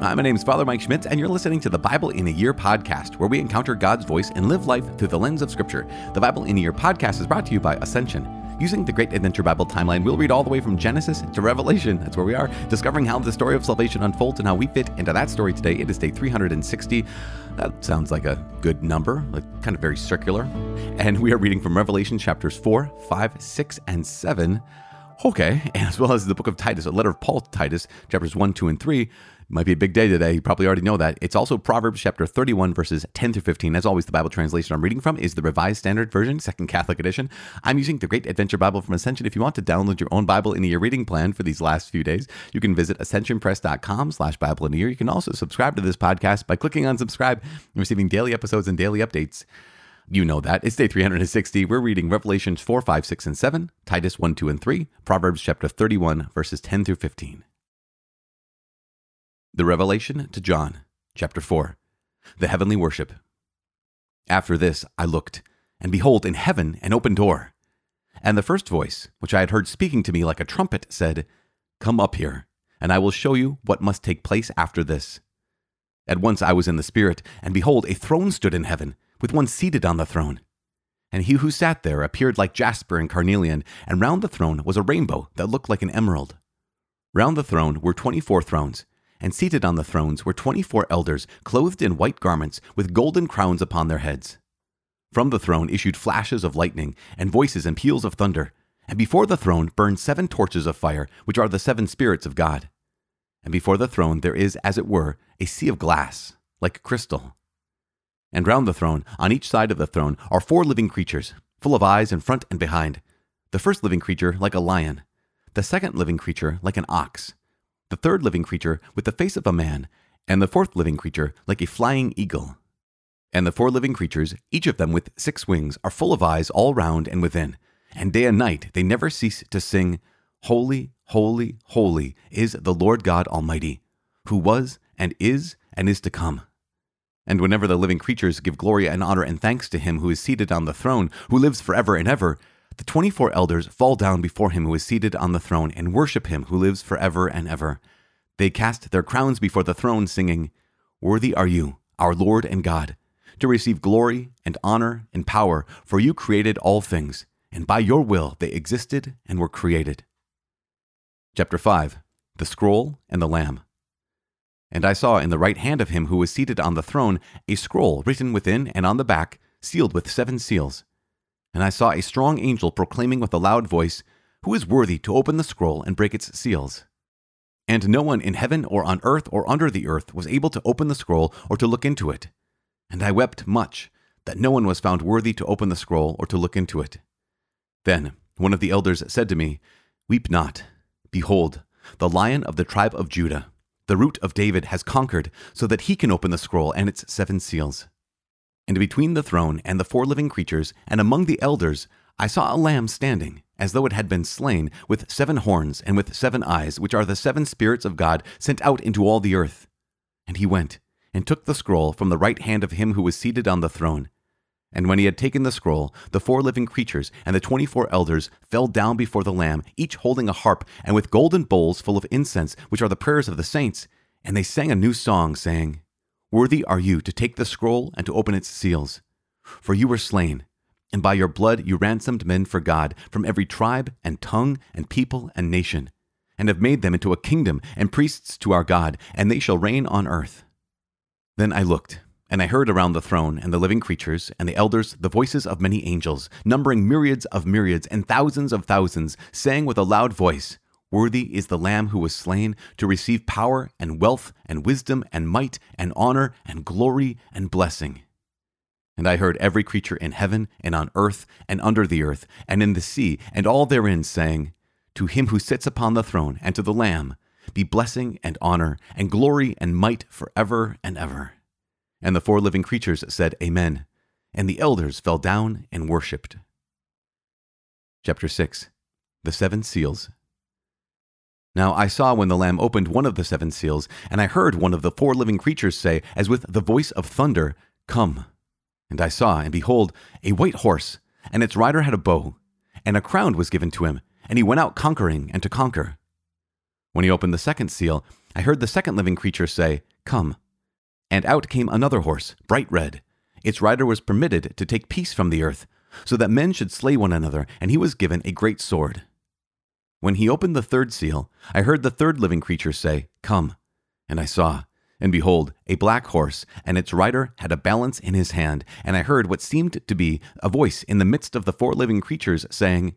Hi, my name is Father Mike Schmitz, and you're listening to the Bible in a Year podcast, where we encounter God's voice and live life through the lens of Scripture. The Bible in a Year podcast is brought to you by Ascension. Using the Great Adventure Bible timeline, we'll read all the way from Genesis to Revelation. That's where we are, discovering how the story of salvation unfolds and how we fit into that story today. It is day 360. That sounds like a good number, like kind of very circular. And we are reading from Revelation chapters 4, 5, 6, and 7. Okay, as well as the book of Titus, a letter of Paul to Titus, chapters 1, 2, and 3. Might be a big day today. You probably already know that. It's also Proverbs chapter 31, verses 10 through 15. As always, the Bible translation I'm reading from is the Revised Standard Version, Second Catholic Edition. I'm using the Great Adventure Bible from Ascension. If you want to download your own Bible in a year reading plan for these last few days, you can visit ascensionpress.com slash Bible in a year. You can also subscribe to this podcast by clicking on subscribe and receiving daily episodes and daily updates. You know that. It's day 360. We're reading Revelations 4, 5, 6, and 7, Titus 1, 2, and 3, Proverbs chapter 31, verses 10 through 15. The Revelation to John, chapter 4, the heavenly worship. After this I looked, and behold, in heaven an open door. And the first voice, which I had heard speaking to me like a trumpet, said, Come up here, and I will show you what must take place after this. At once I was in the Spirit, and behold, a throne stood in heaven, with one seated on the throne. And he who sat there appeared like jasper and carnelian, and round the throne was a rainbow that looked like an emerald. Round the throne were twenty four thrones and seated on the thrones were twenty four elders, clothed in white garments, with golden crowns upon their heads. From the throne issued flashes of lightning, and voices and peals of thunder. And before the throne burned seven torches of fire, which are the seven spirits of God. And before the throne there is, as it were, a sea of glass, like crystal. And round the throne, on each side of the throne, are four living creatures, full of eyes in front and behind. The first living creature like a lion, the second living creature like an ox the third living creature with the face of a man, and the fourth living creature like a flying eagle. And the four living creatures, each of them with six wings, are full of eyes all round and within, and day and night they never cease to sing, Holy, holy, holy is the Lord God Almighty, who was and is and is to come. And whenever the living creatures give glory and honor and thanks to him who is seated on the throne, who lives forever and ever, the twenty four elders fall down before him who is seated on the throne and worship him who lives forever and ever. They cast their crowns before the throne, singing, Worthy are you, our Lord and God, to receive glory and honor and power, for you created all things, and by your will they existed and were created. Chapter 5 The Scroll and the Lamb. And I saw in the right hand of him who was seated on the throne a scroll written within and on the back, sealed with seven seals. And I saw a strong angel proclaiming with a loud voice, Who is worthy to open the scroll and break its seals? And no one in heaven or on earth or under the earth was able to open the scroll or to look into it. And I wept much that no one was found worthy to open the scroll or to look into it. Then one of the elders said to me, Weep not. Behold, the lion of the tribe of Judah, the root of David, has conquered, so that he can open the scroll and its seven seals. And between the throne and the four living creatures, and among the elders, I saw a lamb standing, as though it had been slain, with seven horns and with seven eyes, which are the seven spirits of God sent out into all the earth. And he went, and took the scroll from the right hand of him who was seated on the throne. And when he had taken the scroll, the four living creatures and the twenty four elders fell down before the Lamb, each holding a harp, and with golden bowls full of incense, which are the prayers of the saints. And they sang a new song, saying, Worthy are you to take the scroll and to open its seals. For you were slain, and by your blood you ransomed men for God from every tribe and tongue and people and nation, and have made them into a kingdom and priests to our God, and they shall reign on earth. Then I looked, and I heard around the throne and the living creatures and the elders the voices of many angels, numbering myriads of myriads and thousands of thousands, saying with a loud voice, Worthy is the Lamb who was slain to receive power and wealth and wisdom and might and honor and glory and blessing. And I heard every creature in heaven and on earth and under the earth and in the sea and all therein saying, To him who sits upon the throne and to the Lamb be blessing and honor and glory and might forever and ever. And the four living creatures said, Amen. And the elders fell down and worshipped. Chapter 6 The Seven Seals. Now I saw when the Lamb opened one of the seven seals, and I heard one of the four living creatures say, as with the voice of thunder, Come. And I saw, and behold, a white horse, and its rider had a bow, and a crown was given to him, and he went out conquering and to conquer. When he opened the second seal, I heard the second living creature say, Come. And out came another horse, bright red. Its rider was permitted to take peace from the earth, so that men should slay one another, and he was given a great sword. When he opened the third seal, I heard the third living creature say, Come. And I saw, and behold, a black horse, and its rider had a balance in his hand, and I heard what seemed to be a voice in the midst of the four living creatures saying,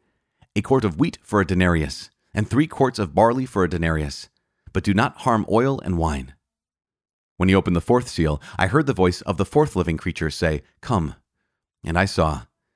A quart of wheat for a denarius, and three quarts of barley for a denarius, but do not harm oil and wine. When he opened the fourth seal, I heard the voice of the fourth living creature say, Come. And I saw,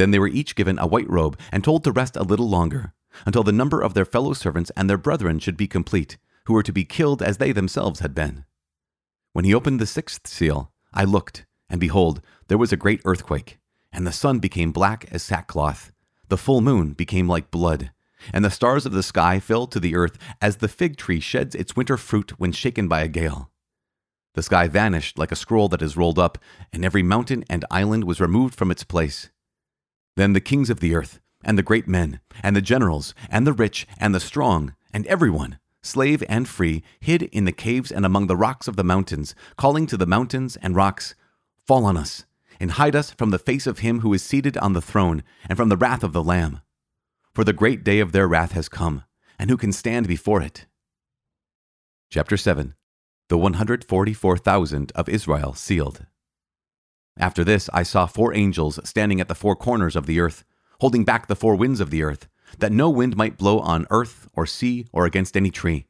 Then they were each given a white robe and told to rest a little longer, until the number of their fellow servants and their brethren should be complete, who were to be killed as they themselves had been. When he opened the sixth seal, I looked, and behold, there was a great earthquake, and the sun became black as sackcloth, the full moon became like blood, and the stars of the sky fell to the earth as the fig tree sheds its winter fruit when shaken by a gale. The sky vanished like a scroll that is rolled up, and every mountain and island was removed from its place. Then the kings of the earth, and the great men, and the generals, and the rich, and the strong, and everyone, slave and free, hid in the caves and among the rocks of the mountains, calling to the mountains and rocks, Fall on us, and hide us from the face of him who is seated on the throne, and from the wrath of the Lamb. For the great day of their wrath has come, and who can stand before it? Chapter 7 The 144,000 of Israel sealed. After this, I saw four angels standing at the four corners of the earth, holding back the four winds of the earth, that no wind might blow on earth or sea or against any tree.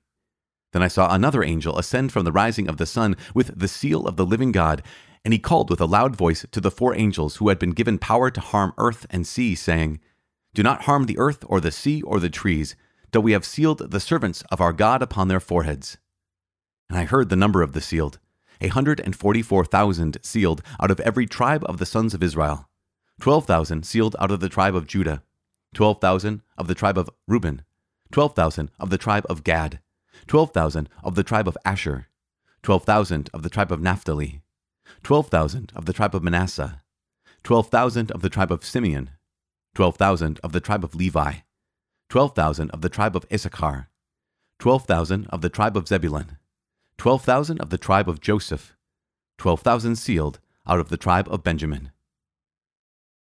Then I saw another angel ascend from the rising of the sun with the seal of the living God, and he called with a loud voice to the four angels who had been given power to harm earth and sea, saying, Do not harm the earth or the sea or the trees, till we have sealed the servants of our God upon their foreheads. And I heard the number of the sealed a hundred and forty four thousand sealed out of every tribe of the sons of Israel, twelve thousand sealed out of the tribe of Judah, twelve thousand of the tribe of Reuben, twelve thousand of the tribe of Gad, twelve thousand of the tribe of Asher, twelve thousand of the tribe of Naphtali, twelve thousand of the tribe of Manasseh, twelve thousand of the tribe of Simeon, twelve thousand of the tribe of Levi, twelve thousand of the tribe of Issachar, twelve thousand of the tribe of Zebulun, 12,000 of the tribe of Joseph, 12,000 sealed out of the tribe of Benjamin.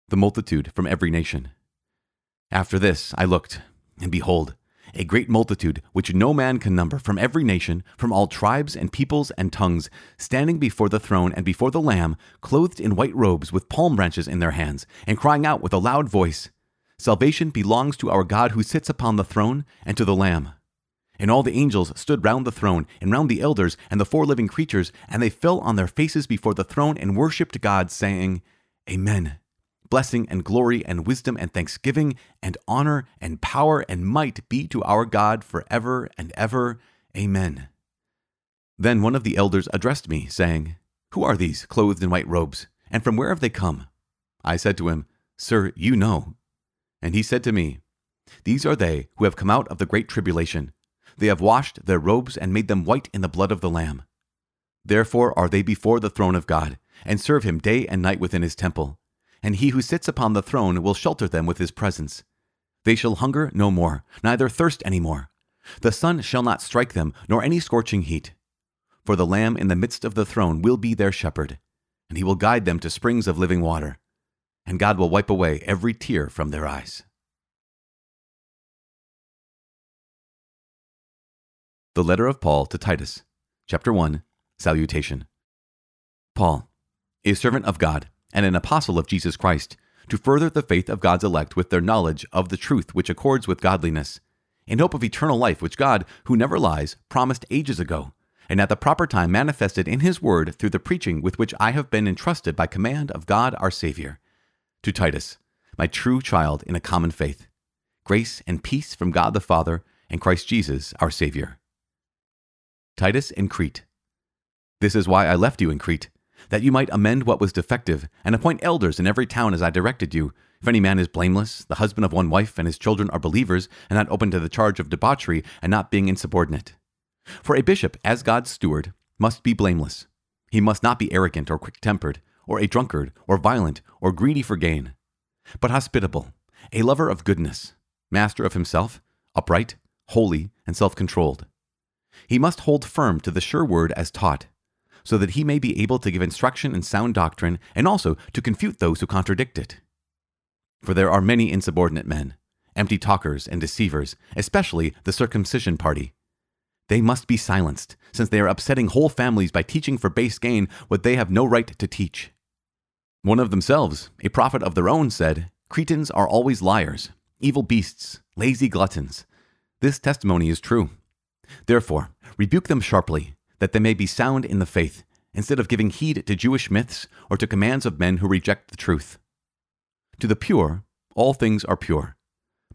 The multitude from every nation. After this I looked, and behold, a great multitude which no man can number from every nation, from all tribes and peoples and tongues, standing before the throne and before the Lamb, clothed in white robes with palm branches in their hands, and crying out with a loud voice Salvation belongs to our God who sits upon the throne and to the Lamb. And all the angels stood round the throne, and round the elders, and the four living creatures, and they fell on their faces before the throne and worshipped God, saying, Amen. Blessing and glory and wisdom and thanksgiving and honor and power and might be to our God for ever and ever. Amen. Then one of the elders addressed me, saying, Who are these clothed in white robes, and from where have they come? I said to him, Sir, you know. And he said to me, These are they who have come out of the great tribulation they have washed their robes and made them white in the blood of the Lamb. Therefore are they before the throne of God, and serve him day and night within his temple. And he who sits upon the throne will shelter them with his presence. They shall hunger no more, neither thirst any more. The sun shall not strike them, nor any scorching heat. For the Lamb in the midst of the throne will be their shepherd, and he will guide them to springs of living water. And God will wipe away every tear from their eyes. The letter of Paul to Titus, chapter 1, salutation. Paul, a servant of God and an apostle of Jesus Christ, to further the faith of God's elect with their knowledge of the truth which accords with godliness, in hope of eternal life which God, who never lies, promised ages ago, and at the proper time manifested in his word through the preaching with which I have been entrusted by command of God our Savior. To Titus, my true child in a common faith, grace and peace from God the Father and Christ Jesus our Savior. Titus in Crete. This is why I left you in Crete, that you might amend what was defective, and appoint elders in every town as I directed you. If any man is blameless, the husband of one wife, and his children are believers, and not open to the charge of debauchery, and not being insubordinate. For a bishop, as God's steward, must be blameless. He must not be arrogant or quick tempered, or a drunkard, or violent, or greedy for gain, but hospitable, a lover of goodness, master of himself, upright, holy, and self controlled. He must hold firm to the sure word as taught, so that he may be able to give instruction in sound doctrine and also to confute those who contradict it. For there are many insubordinate men, empty talkers and deceivers, especially the circumcision party. They must be silenced, since they are upsetting whole families by teaching for base gain what they have no right to teach. One of themselves, a prophet of their own, said, Cretans are always liars, evil beasts, lazy gluttons. This testimony is true. Therefore, rebuke them sharply, that they may be sound in the faith, instead of giving heed to Jewish myths or to commands of men who reject the truth. To the pure, all things are pure,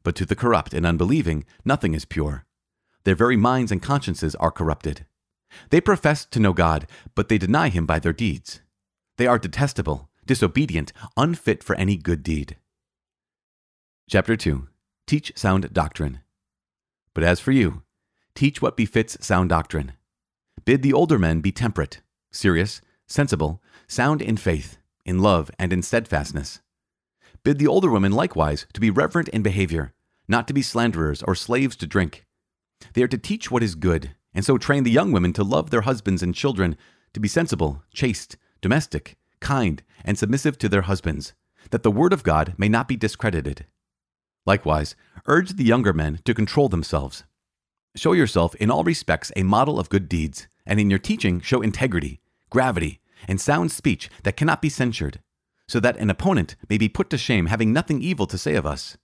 but to the corrupt and unbelieving, nothing is pure. Their very minds and consciences are corrupted. They profess to know God, but they deny Him by their deeds. They are detestable, disobedient, unfit for any good deed. Chapter 2 Teach sound doctrine. But as for you, teach what befits sound doctrine. Bid the older men be temperate, serious, sensible, sound in faith, in love, and in steadfastness. Bid the older women likewise to be reverent in behavior, not to be slanderers or slaves to drink. They are to teach what is good, and so train the young women to love their husbands and children, to be sensible, chaste, domestic, kind, and submissive to their husbands, that the word of God may not be discredited. Likewise, urge the younger men to control themselves. Show yourself in all respects a model of good deeds, and in your teaching show integrity, gravity, and sound speech that cannot be censured, so that an opponent may be put to shame having nothing evil to say of us.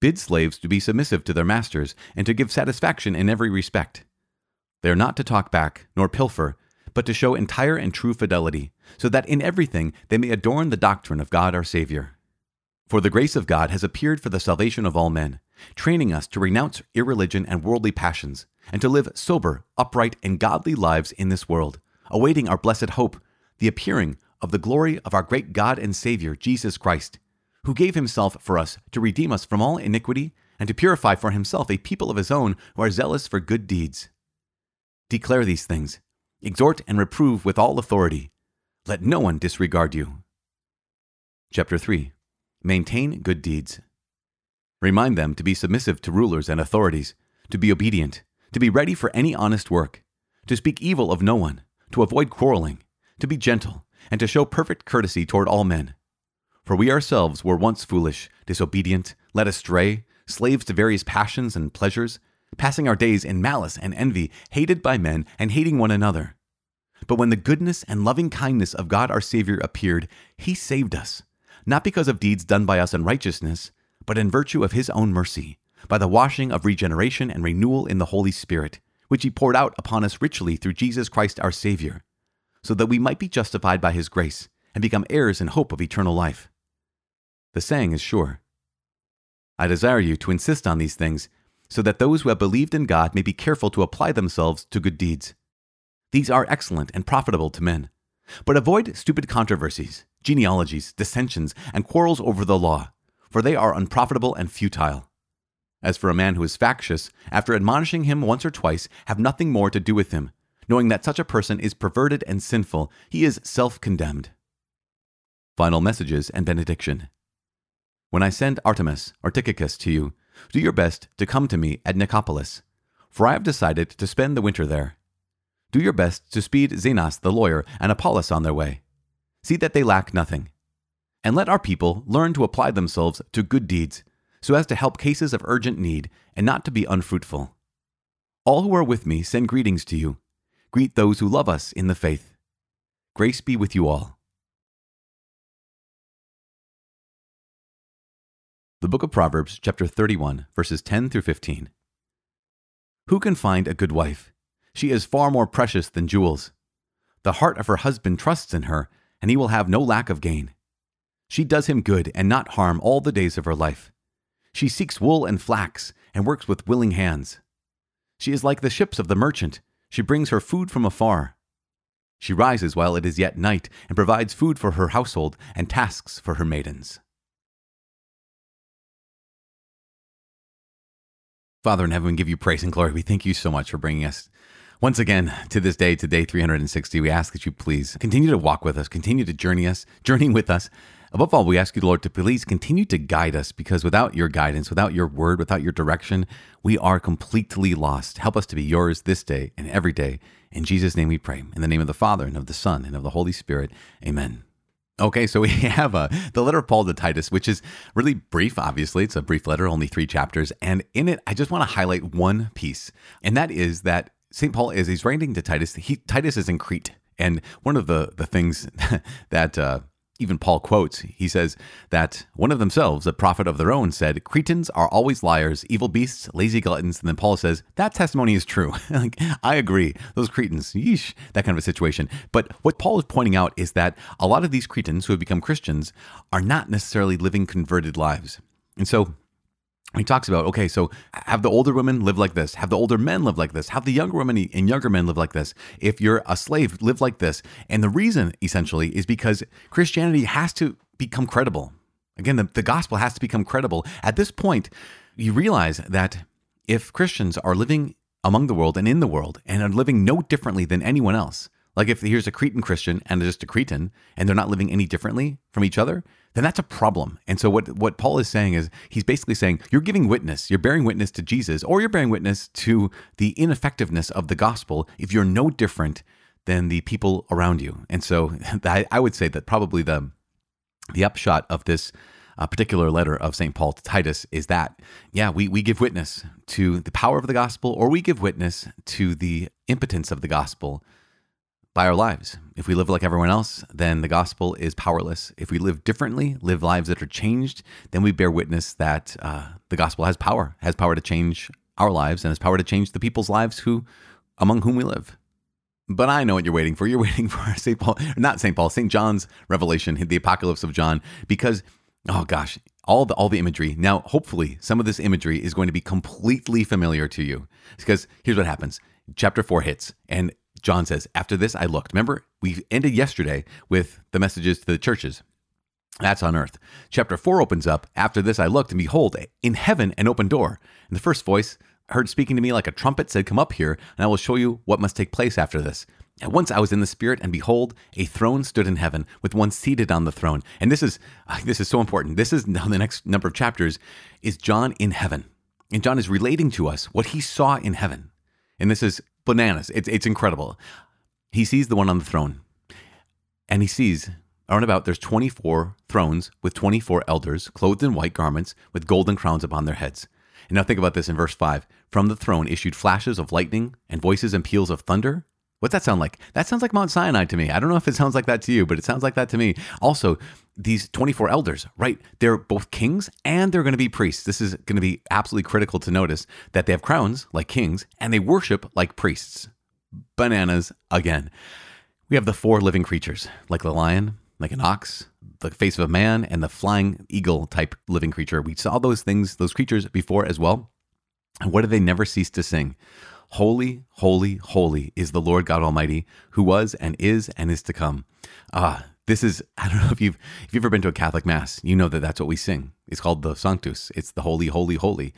Bid slaves to be submissive to their masters and to give satisfaction in every respect. They are not to talk back, nor pilfer, but to show entire and true fidelity, so that in everything they may adorn the doctrine of God our Savior. For the grace of God has appeared for the salvation of all men, training us to renounce irreligion and worldly passions, and to live sober, upright, and godly lives in this world, awaiting our blessed hope, the appearing of the glory of our great God and Savior, Jesus Christ, who gave himself for us to redeem us from all iniquity and to purify for himself a people of his own who are zealous for good deeds. Declare these things, exhort and reprove with all authority. Let no one disregard you. Chapter 3 Maintain good deeds. Remind them to be submissive to rulers and authorities, to be obedient, to be ready for any honest work, to speak evil of no one, to avoid quarreling, to be gentle, and to show perfect courtesy toward all men. For we ourselves were once foolish, disobedient, led astray, slaves to various passions and pleasures, passing our days in malice and envy, hated by men, and hating one another. But when the goodness and loving kindness of God our Savior appeared, He saved us, not because of deeds done by us in righteousness, but in virtue of His own mercy, by the washing of regeneration and renewal in the Holy Spirit, which He poured out upon us richly through Jesus Christ our Savior, so that we might be justified by His grace and become heirs in hope of eternal life. The saying is sure. I desire you to insist on these things, so that those who have believed in God may be careful to apply themselves to good deeds. These are excellent and profitable to men. But avoid stupid controversies, genealogies, dissensions, and quarrels over the law, for they are unprofitable and futile. As for a man who is factious, after admonishing him once or twice, have nothing more to do with him, knowing that such a person is perverted and sinful, he is self condemned. Final messages and benediction. When I send Artemas or to you, do your best to come to me at Nicopolis, for I have decided to spend the winter there. Do your best to speed Zenas the lawyer and Apollos on their way. See that they lack nothing. And let our people learn to apply themselves to good deeds, so as to help cases of urgent need and not to be unfruitful. All who are with me send greetings to you. Greet those who love us in the faith. Grace be with you all. The book of Proverbs, chapter 31, verses 10 through 15. Who can find a good wife? She is far more precious than jewels. The heart of her husband trusts in her, and he will have no lack of gain. She does him good and not harm all the days of her life. She seeks wool and flax, and works with willing hands. She is like the ships of the merchant. She brings her food from afar. She rises while it is yet night and provides food for her household and tasks for her maidens. Father in heaven, we give you praise and glory. We thank you so much for bringing us once again to this day, to day 360. We ask that you please continue to walk with us, continue to journey us, journey with us. Above all, we ask you, Lord, to please continue to guide us because without your guidance, without your word, without your direction, we are completely lost. Help us to be yours this day and every day. In Jesus' name we pray. In the name of the Father, and of the Son, and of the Holy Spirit. Amen. Okay, so we have uh, the letter of Paul to Titus, which is really brief, obviously. It's a brief letter, only three chapters. And in it, I just want to highlight one piece, and that is that St. Paul, is he's writing to Titus, he, Titus is in Crete. And one of the, the things that uh, even Paul quotes, he says that one of themselves, a prophet of their own, said, Cretans are always liars, evil beasts, lazy gluttons. And then Paul says, that testimony is true. like, I agree. Those Cretans, yeesh, that kind of a situation. But what Paul is pointing out is that a lot of these Cretans who have become Christians are not necessarily living converted lives. And so he talks about okay so have the older women live like this? Have the older men live like this? Have the younger women and younger men live like this? If you're a slave live like this. And the reason essentially is because christianity has to become credible. Again the, the gospel has to become credible. At this point you realize that if christians are living among the world and in the world and are living no differently than anyone else like if here's a cretan christian and just a cretan and they're not living any differently from each other then that's a problem. And so what what Paul is saying is he's basically saying you're giving witness, you're bearing witness to Jesus, or you're bearing witness to the ineffectiveness of the gospel if you're no different than the people around you. And so I, would say that probably the the upshot of this uh, particular letter of St. Paul to Titus is that, yeah, we, we give witness to the power of the gospel, or we give witness to the impotence of the gospel by our lives. If we live like everyone else, then the gospel is powerless. If we live differently, live lives that are changed, then we bear witness that uh, the gospel has power, has power to change our lives, and has power to change the people's lives who, among whom we live. But I know what you're waiting for. You're waiting for St. Paul, not St. Paul, St. John's revelation, the apocalypse of John, because, oh gosh, all the all the imagery. Now, hopefully, some of this imagery is going to be completely familiar to you. Because here's what happens. Chapter 4 hits, and John says, After this I looked. Remember, we ended yesterday with the messages to the churches. That's on earth. Chapter 4 opens up. After this I looked, and behold, in heaven an open door. And the first voice heard speaking to me like a trumpet said, Come up here, and I will show you what must take place after this. At once I was in the spirit, and behold, a throne stood in heaven, with one seated on the throne. And this is this is so important. This is now the next number of chapters is John in heaven, and John is relating to us what he saw in heaven. And this is bananas. It's, it's incredible. He sees the one on the throne and he sees around about there's 24 thrones with 24 elders clothed in white garments with golden crowns upon their heads. And now think about this in verse 5. From the throne issued flashes of lightning and voices and peals of thunder. What's that sound like? That sounds like Mount Sinai to me. I don't know if it sounds like that to you, but it sounds like that to me. Also, these 24 elders, right? They're both kings and they're going to be priests. This is going to be absolutely critical to notice that they have crowns like kings and they worship like priests. Bananas again. We have the four living creatures, like the lion, like an ox, the face of a man, and the flying eagle type living creature. We saw those things, those creatures before as well. And what do they never cease to sing? Holy, holy, holy is the Lord God Almighty, who was and is and is to come. Ah, this is I don't know if you've if you've ever been to a Catholic mass, you know that that's what we sing. It's called the Sanctus. It's the holy, holy, holy.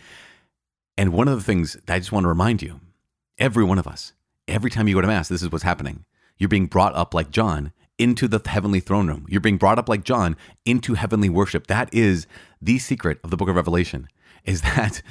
And one of the things that I just want to remind you, every one of us, every time you go to mass, this is what's happening. You're being brought up like John into the heavenly throne room. You're being brought up like John into heavenly worship. That is the secret of the book of Revelation. Is that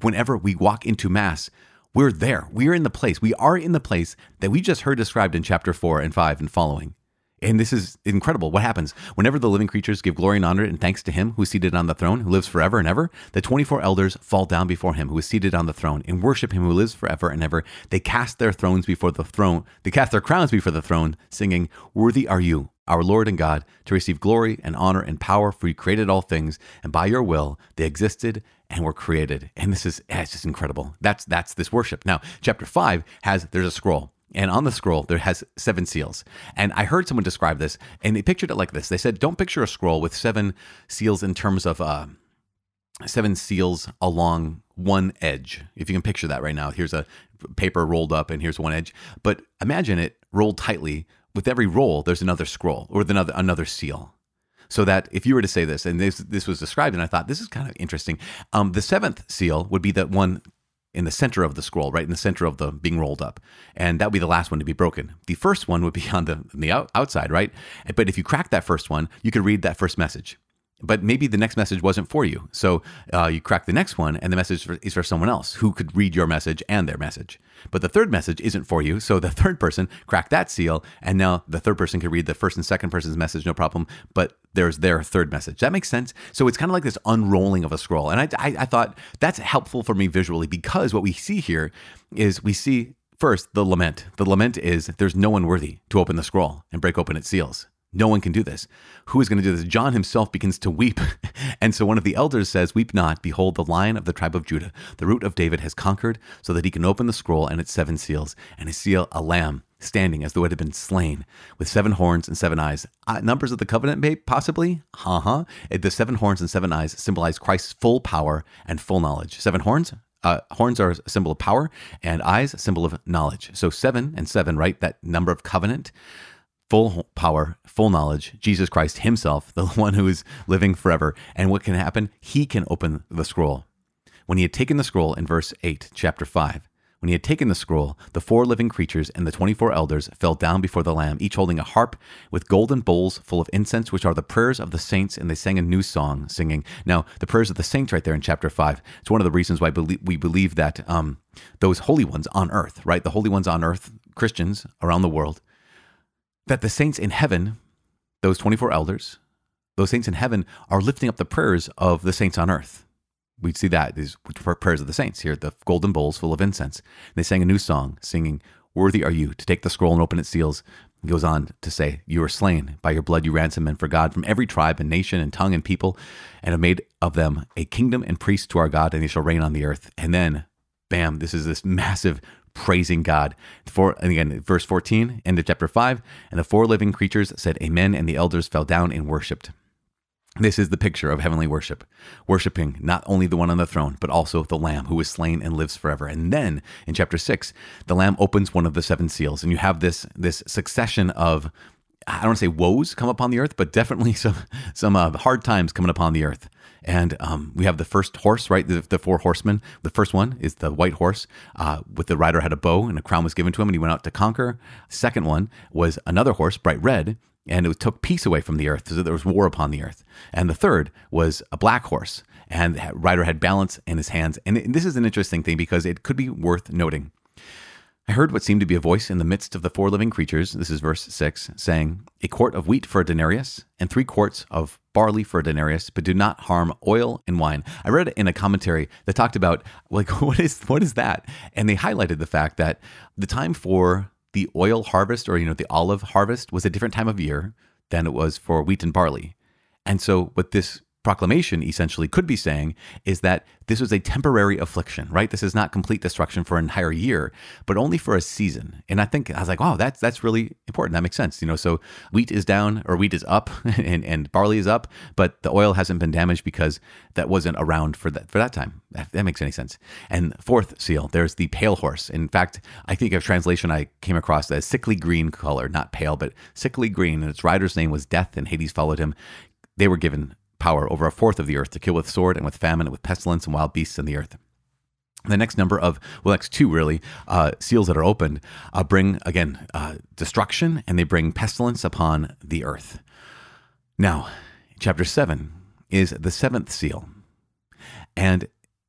whenever we walk into mass, we're there. We are in the place. We are in the place that we just heard described in chapter 4 and 5 and following. And this is incredible. What happens whenever the living creatures give glory and honor and thanks to him who is seated on the throne, who lives forever and ever? The 24 elders fall down before him who is seated on the throne and worship him who lives forever and ever. They cast their thrones before the throne. They cast their crowns before the throne, singing, Worthy are you, our Lord and God, to receive glory and honor and power, for you created all things, and by your will they existed and were created. And this is it's just incredible. That's that's this worship. Now, chapter five has there's a scroll. And on the scroll, there has seven seals. And I heard someone describe this, and they pictured it like this. They said, "Don't picture a scroll with seven seals in terms of uh, seven seals along one edge. If you can picture that right now, here's a paper rolled up, and here's one edge. But imagine it rolled tightly with every roll, there's another scroll or another another seal. So that if you were to say this, and this this was described, and I thought this is kind of interesting. Um, the seventh seal would be that one in the center of the scroll, right in the center of the being rolled up, and that would be the last one to be broken. The first one would be on the on the out, outside, right? But if you crack that first one, you could read that first message but maybe the next message wasn't for you. So uh, you crack the next one, and the message is for someone else who could read your message and their message. But the third message isn't for you. So the third person cracked that seal, and now the third person can read the first and second person's message, no problem. But there's their third message. That makes sense. So it's kind of like this unrolling of a scroll. And I, I, I thought that's helpful for me visually because what we see here is we see first the lament. The lament is there's no one worthy to open the scroll and break open its seals. No one can do this. Who is going to do this? John himself begins to weep. and so one of the elders says, Weep not. Behold, the lion of the tribe of Judah, the root of David, has conquered so that he can open the scroll and its seven seals, and his seal a lamb standing as though it had been slain, with seven horns and seven eyes. Uh, numbers of the covenant, maybe, possibly? Uh huh. The seven horns and seven eyes symbolize Christ's full power and full knowledge. Seven horns, uh, horns are a symbol of power, and eyes, a symbol of knowledge. So seven and seven, right? That number of covenant full power, full knowledge, Jesus Christ Himself, the one who is living forever. And what can happen? He can open the scroll. When he had taken the scroll in verse 8, chapter 5, when he had taken the scroll, the four living creatures and the 24 elders fell down before the Lamb, each holding a harp with golden bowls full of incense, which are the prayers of the saints, and they sang a new song, singing. Now, the prayers of the saints, right there in chapter 5, it's one of the reasons why we believe that um, those holy ones on earth, right? The holy ones on earth, Christians around the world, that the saints in heaven, those 24 elders, those saints in heaven are lifting up the prayers of the saints on earth. We see that these prayers of the saints here, the golden bowls full of incense. They sang a new song, singing, Worthy are you to take the scroll and open its seals. He goes on to say, You are slain. By your blood you ransom men for God from every tribe and nation and tongue and people, and have made of them a kingdom and priests to our God, and they shall reign on the earth. And then, bam, this is this massive praising God. For and again, verse 14, end of chapter 5, and the four living creatures said amen, and the elders fell down and worshipped. This is the picture of heavenly worship, worshiping not only the one on the throne, but also the Lamb who is slain and lives forever. And then in chapter six, the Lamb opens one of the seven seals, and you have this this succession of I don't want to say woes come upon the earth, but definitely some some uh, hard times coming upon the earth. And um, we have the first horse, right? The, the, four horsemen. The first one is the white horse, uh, with the rider had a bow and a crown was given to him, and he went out to conquer. Second one was another horse, bright red, and it took peace away from the earth, so there was war upon the earth. And the third was a black horse, and the rider had balance in his hands. And this is an interesting thing because it could be worth noting. I heard what seemed to be a voice in the midst of the four living creatures, this is verse 6, saying, A quart of wheat for a denarius, and three quarts of barley for a denarius, but do not harm oil and wine. I read it in a commentary that talked about, like, what is what is that? And they highlighted the fact that the time for the oil harvest or, you know, the olive harvest was a different time of year than it was for wheat and barley. And so what this proclamation essentially could be saying is that this was a temporary affliction, right? This is not complete destruction for an entire year, but only for a season. And I think I was like, wow, that's that's really important. That makes sense. You know, so wheat is down or wheat is up and, and barley is up, but the oil hasn't been damaged because that wasn't around for that for that time. That, that makes any sense. And fourth seal, there's the pale horse. In fact, I think a translation I came across that sickly green color, not pale, but sickly green, and its rider's name was Death, and Hades followed him. They were given power over a fourth of the earth to kill with sword and with famine and with pestilence and wild beasts in the earth. The next number of, well, next two really, uh, seals that are opened uh, bring, again, uh, destruction and they bring pestilence upon the earth. Now, chapter 7 is the seventh seal. And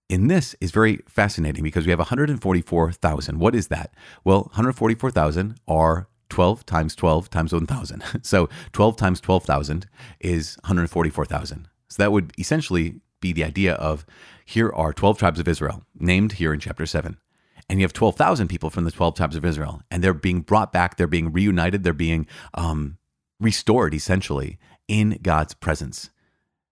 in this is very fascinating because we have 144,000. What is that? Well, 144,000 are 12 times 12 times 1,000. So 12 times 12,000 is 144,000. So that would essentially be the idea of here are 12 tribes of Israel, named here in chapter 7. And you have 12,000 people from the 12 tribes of Israel, and they're being brought back, they're being reunited, they're being um, restored essentially in God's presence.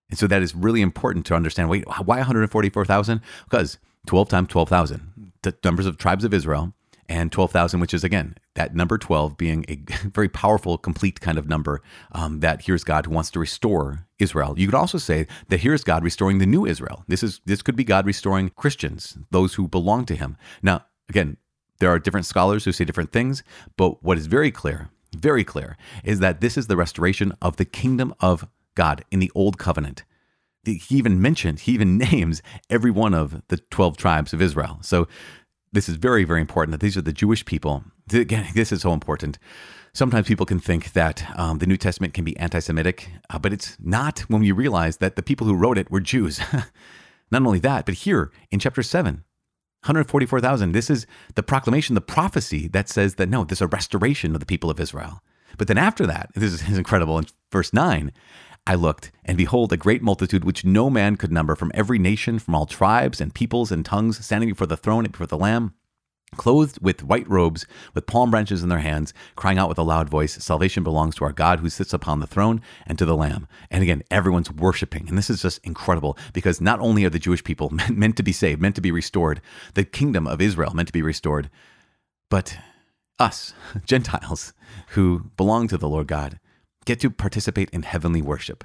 And so that is really important to understand. Wait, why 144,000? Because 12 times 12,000, the numbers of tribes of Israel, and 12,000, which is again, that number 12 being a very powerful, complete kind of number um, that here's God who wants to restore Israel. You could also say that here's God restoring the new Israel. This is this could be God restoring Christians, those who belong to him. Now, again, there are different scholars who say different things, but what is very clear very clear, is that this is the restoration of the kingdom of God in the old covenant. He even mentioned, he even names every one of the 12 tribes of Israel. So this is very, very important that these are the Jewish people. Again, this is so important. Sometimes people can think that um, the New Testament can be anti Semitic, uh, but it's not when you realize that the people who wrote it were Jews. not only that, but here in chapter 7, 144,000, this is the proclamation, the prophecy that says that no, there's a restoration of the people of Israel. But then after that, this is incredible. In verse 9, I looked, and behold, a great multitude which no man could number from every nation, from all tribes and peoples and tongues, standing before the throne and before the Lamb, clothed with white robes, with palm branches in their hands, crying out with a loud voice, Salvation belongs to our God who sits upon the throne and to the Lamb. And again, everyone's worshiping. And this is just incredible because not only are the Jewish people meant to be saved, meant to be restored, the kingdom of Israel meant to be restored, but us, Gentiles, who belong to the Lord God, get to participate in heavenly worship.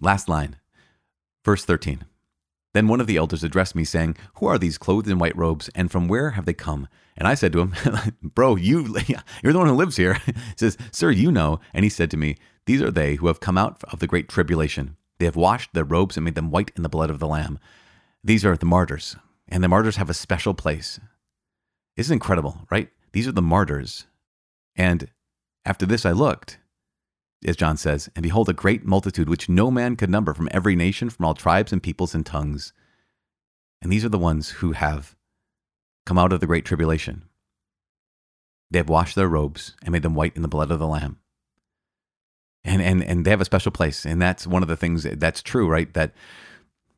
Last line, verse 13. Then one of the elders addressed me, saying, Who are these clothed in white robes, and from where have they come? And I said to him, Bro, you, you're the one who lives here. he says, Sir, you know. And he said to me, These are they who have come out of the great tribulation. They have washed their robes and made them white in the blood of the Lamb. These are the martyrs, and the martyrs have a special place. This is incredible, right? These are the martyrs. And after this, I looked, as John says, and behold, a great multitude which no man could number from every nation, from all tribes and peoples and tongues. And these are the ones who have come out of the great tribulation. They have washed their robes and made them white in the blood of the Lamb. And, and, and they have a special place. And that's one of the things that's true, right? That,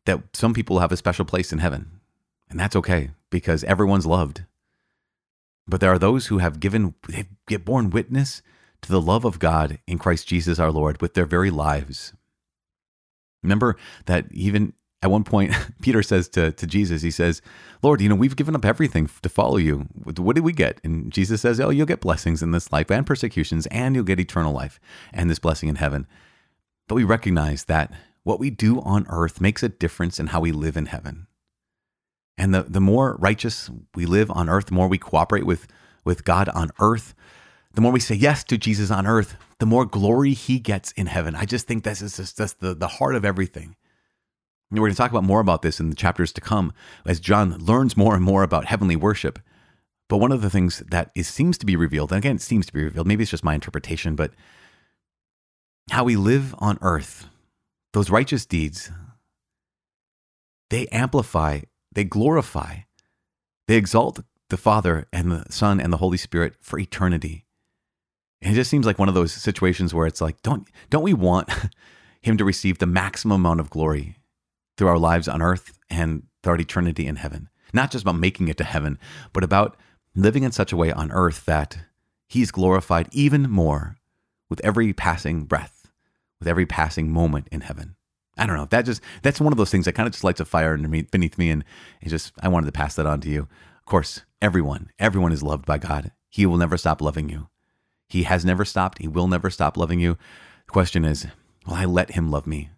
that some people have a special place in heaven. And that's okay because everyone's loved. But there are those who have given, they get born witness to the love of God in Christ Jesus our Lord with their very lives. Remember that even at one point, Peter says to, to Jesus, he says, Lord, you know, we've given up everything to follow you. What did we get? And Jesus says, Oh, you'll get blessings in this life and persecutions, and you'll get eternal life and this blessing in heaven. But we recognize that what we do on earth makes a difference in how we live in heaven. And the, the more righteous we live on earth, the more we cooperate with, with God on earth, the more we say yes to Jesus on earth, the more glory he gets in heaven. I just think this is just, just the, the heart of everything. And we're going to talk about more about this in the chapters to come as John learns more and more about heavenly worship. But one of the things that is, seems to be revealed, and again, it seems to be revealed, maybe it's just my interpretation, but how we live on earth, those righteous deeds, they amplify, they glorify, they exalt the Father and the Son and the Holy Spirit for eternity. It just seems like one of those situations where it's like, don't don't we want him to receive the maximum amount of glory through our lives on earth and throughout eternity in heaven? Not just about making it to heaven, but about living in such a way on earth that he's glorified even more with every passing breath, with every passing moment in heaven. I don't know. That just that's one of those things that kind of just lights a fire beneath me, and just I wanted to pass that on to you. Of course, everyone, everyone is loved by God. He will never stop loving you. He has never stopped. He will never stop loving you. The question is, will I let him love me?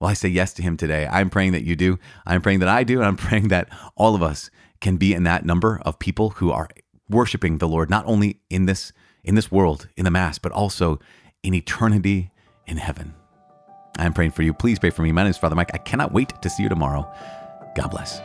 Will I say yes to him today? I'm praying that you do. I'm praying that I do. And I'm praying that all of us can be in that number of people who are worshiping the Lord, not only in this, in this world, in the Mass, but also in eternity in heaven. I'm praying for you. Please pray for me. My name is Father Mike. I cannot wait to see you tomorrow. God bless.